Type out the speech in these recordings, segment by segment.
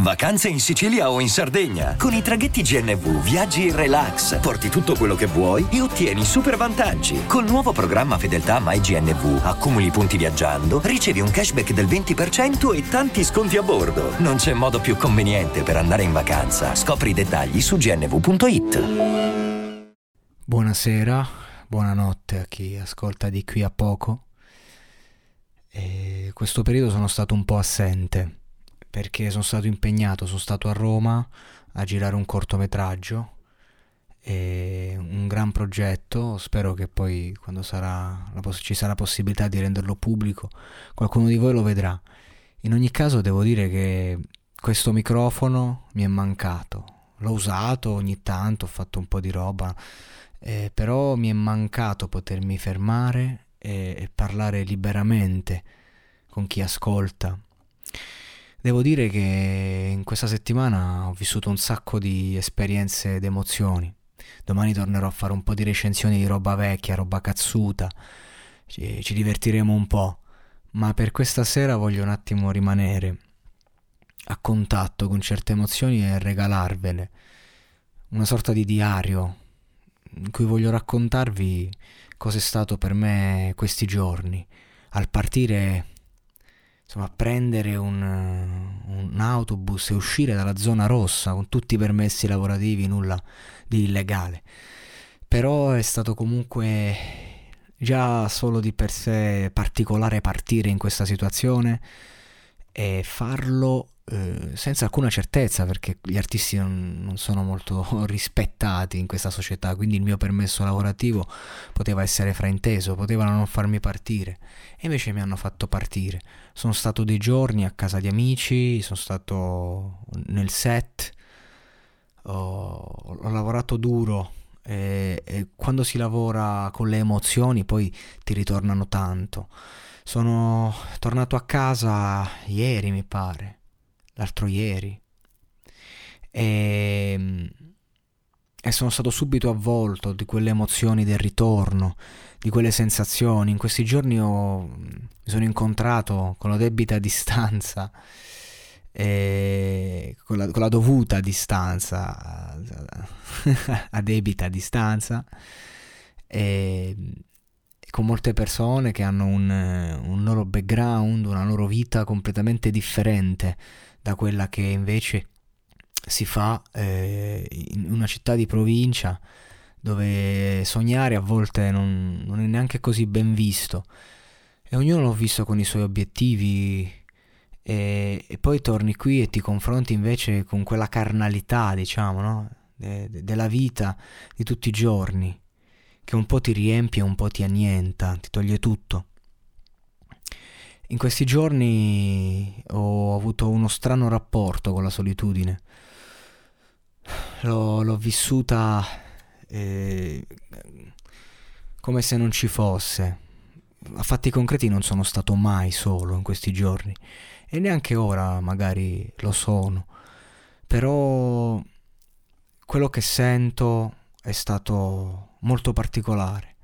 Vacanze in Sicilia o in Sardegna? Con i traghetti GNV viaggi in relax, porti tutto quello che vuoi e ottieni super vantaggi. Col nuovo programma Fedeltà MyGNV accumuli punti viaggiando, ricevi un cashback del 20% e tanti sconti a bordo. Non c'è modo più conveniente per andare in vacanza. Scopri i dettagli su gnv.it. Buonasera, buonanotte a chi ascolta di qui a poco. E questo periodo sono stato un po' assente perché sono stato impegnato, sono stato a Roma a girare un cortometraggio, un gran progetto, spero che poi quando sarà ci sarà possibilità di renderlo pubblico qualcuno di voi lo vedrà. In ogni caso devo dire che questo microfono mi è mancato, l'ho usato ogni tanto, ho fatto un po' di roba, eh, però mi è mancato potermi fermare e, e parlare liberamente con chi ascolta Devo dire che in questa settimana ho vissuto un sacco di esperienze ed emozioni. Domani tornerò a fare un po' di recensioni di roba vecchia, roba cazzuta. Ci, ci divertiremo un po'. Ma per questa sera voglio un attimo rimanere a contatto con certe emozioni e regalarvele. Una sorta di diario in cui voglio raccontarvi cosa è stato per me questi giorni. Al partire insomma, prendere un, un, autobus e uscire dalla zona rossa con tutti i permessi lavorativi, nulla di illegale. Però è stato comunque già solo di per sé particolare partire in questa situazione e farlo eh, senza alcuna certezza perché gli artisti non, non, sono molto rispettati in questa società, quindi il mio permesso lavorativo poteva essere frainteso, potevano non farmi partire e invece mi hanno fatto partire. Sono stato dei giorni a casa di amici, sono stato nel set, ho, ho lavorato duro e, e quando si lavora con le emozioni poi ti ritornano tanto. Sono tornato a casa ieri, mi pare l'altro ieri. E, ehm, e sono stato subito avvolto di quelle emozioni del ritorno, di quelle sensazioni. In questi giorni ho, mi sono incontrato con la debita distanza, con la, con, la, dovuta distanza, a debita distanza, e, con molte persone che hanno un, un loro background, una loro vita completamente differente da quella che invece si fa eh, in una città di provincia dove sognare a volte non, non, è neanche così ben visto. E ognuno l'ho visto con i suoi obiettivi e, e poi torni qui e ti confronti invece con quella carnalità diciamo no? de, de, della vita di tutti i giorni che un po' ti riempie un po' ti annienta, ti toglie tutto in questi giorni ho avuto uno strano rapporto con la solitudine. L'ho, l'ho vissuta eh, come se non ci fosse. A fatti concreti non sono stato mai solo in questi giorni e neanche ora magari lo sono. Però quello che sento è stato molto particolare.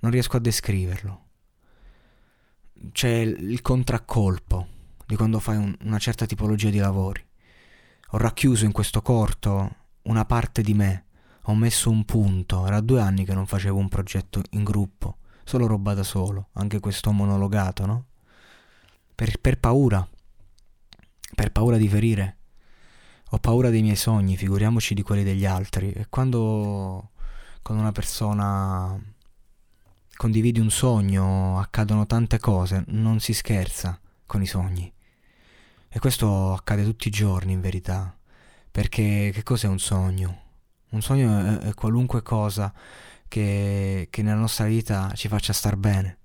Non riesco a descriverlo c'è il contraccolpo di quando fai un, una certa tipologia di lavori. Ho racchiuso in questo corto una parte di me, ho messo un punto, era due anni che non facevo un progetto in gruppo, solo roba da solo, anche questo monologato, no? Per, per paura, per paura di ferire. Ho paura dei miei sogni, figuriamoci di quelli degli altri. E quando con una persona condividi un sogno, accadono tante cose, non si scherza con i sogni. E questo accade tutti i giorni in verità, perché che cos'è un sogno? Un sogno è, è qualunque cosa che, che nella nostra vita ci faccia star bene.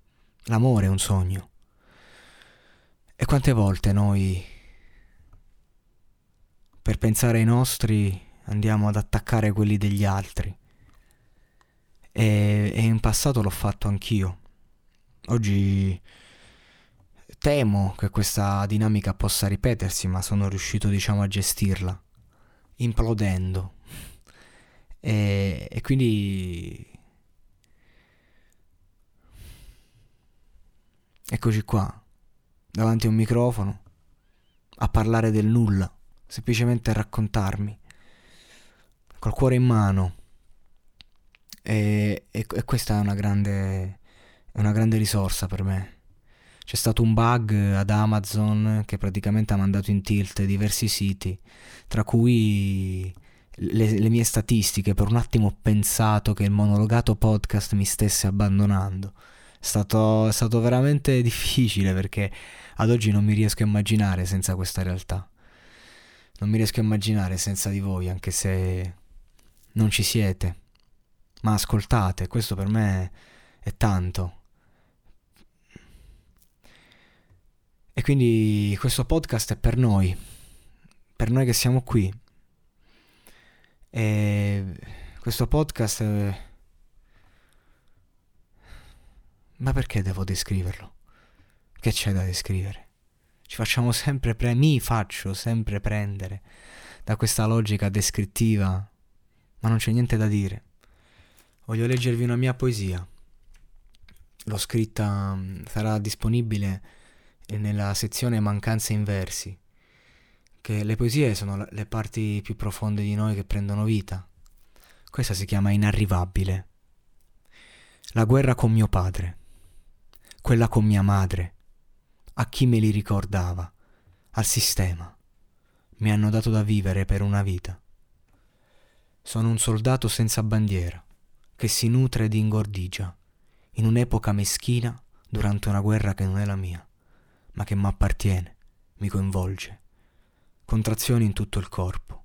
L'amore è un sogno. E quante volte noi, per pensare ai nostri, andiamo ad attaccare quelli degli altri? E, e in passato l'ho fatto anch'io. Oggi temo che questa dinamica possa ripetersi, ma sono riuscito, diciamo, a gestirla, implodendo. E, e quindi... Eccoci qua, davanti a un microfono, a parlare del nulla, semplicemente a raccontarmi, col cuore in mano e, e, e questa è una, grande, una grande risorsa per me. C'è stato un bug ad Amazon che praticamente ha mandato in tilt diversi siti, tra cui le, le, mie statistiche. Per un attimo ho pensato che il monologato podcast mi stesse abbandonando. Stato, è stato veramente difficile perché ad oggi non mi riesco a immaginare senza questa realtà. Non mi riesco a immaginare senza di voi, anche se non ci siete ma ascoltate, questo per me è tanto. E quindi questo podcast è per noi, per noi che siamo qui. E questo podcast... È... Ma perché devo descriverlo? Che c'è da descrivere? Ci facciamo sempre pre... mi faccio sempre prendere da questa logica descrittiva, ma non c'è niente da dire. Voglio leggervi una mia poesia. L'ho scritta, mm, sarà disponibile nella sezione Mancanze in versi, che le poesie sono le parti più profonde di noi che prendono vita. Questa si chiama Inarrivabile. La guerra con mio padre, quella con mia madre, a chi me li ricordava, al sistema. Mi hanno dato da vivere per una vita. Sono un soldato senza bandiera che si nutre ed ingordigia, in un'epoca meschina durante una guerra che non è la mia, ma che mi appartiene, mi coinvolge. Contrazioni in tutto il corpo.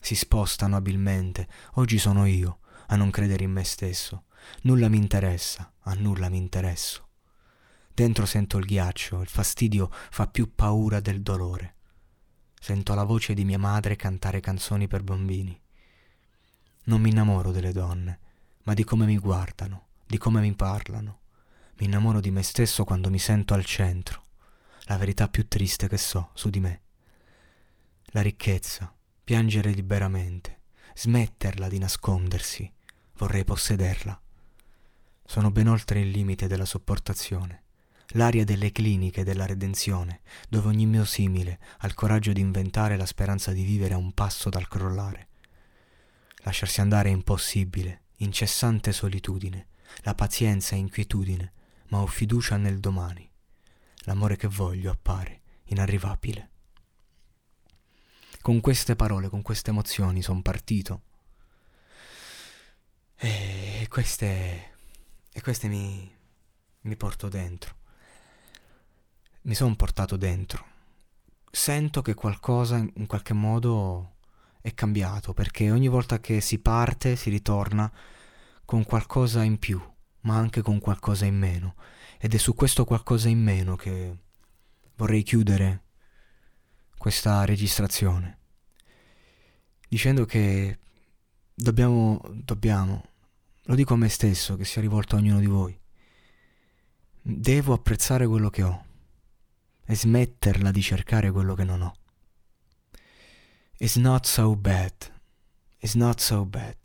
Si spostano abilmente, oggi sono io a non credere in me stesso. Nulla mi interessa, a nulla mi interesso. Dentro sento il ghiaccio, il fastidio fa più paura del dolore. Sento la voce di mia madre cantare canzoni per bambini. Non mi innamoro delle donne, ma di come mi guardano, di come mi parlano. Mi innamoro di me stesso quando mi sento al centro, la verità più triste che so su di me. La ricchezza, piangere liberamente, smetterla di nascondersi, vorrei possederla. Sono ben oltre il limite della sopportazione, l'aria delle cliniche della redenzione, dove ogni mio simile ha il coraggio di inventare la speranza di vivere a un passo dal crollare. Lasciarsi andare è impossibile, incessante solitudine, la pazienza è inquietudine, ma ho fiducia nel domani. L'amore che voglio appare inarrivabile. Con queste parole, con queste emozioni sono partito. E queste, e queste mi, mi porto dentro. Mi sono portato dentro. Sento che qualcosa in qualche modo è cambiato perché ogni volta che si parte si ritorna con qualcosa in più, ma anche con qualcosa in meno. Ed è su questo qualcosa in meno che vorrei chiudere questa registrazione. Dicendo che dobbiamo, dobbiamo, lo dico a me stesso, che sia rivolto a ognuno di voi. Devo apprezzare quello che ho e smetterla di cercare quello che non ho. It's not so bad. It's not so bad.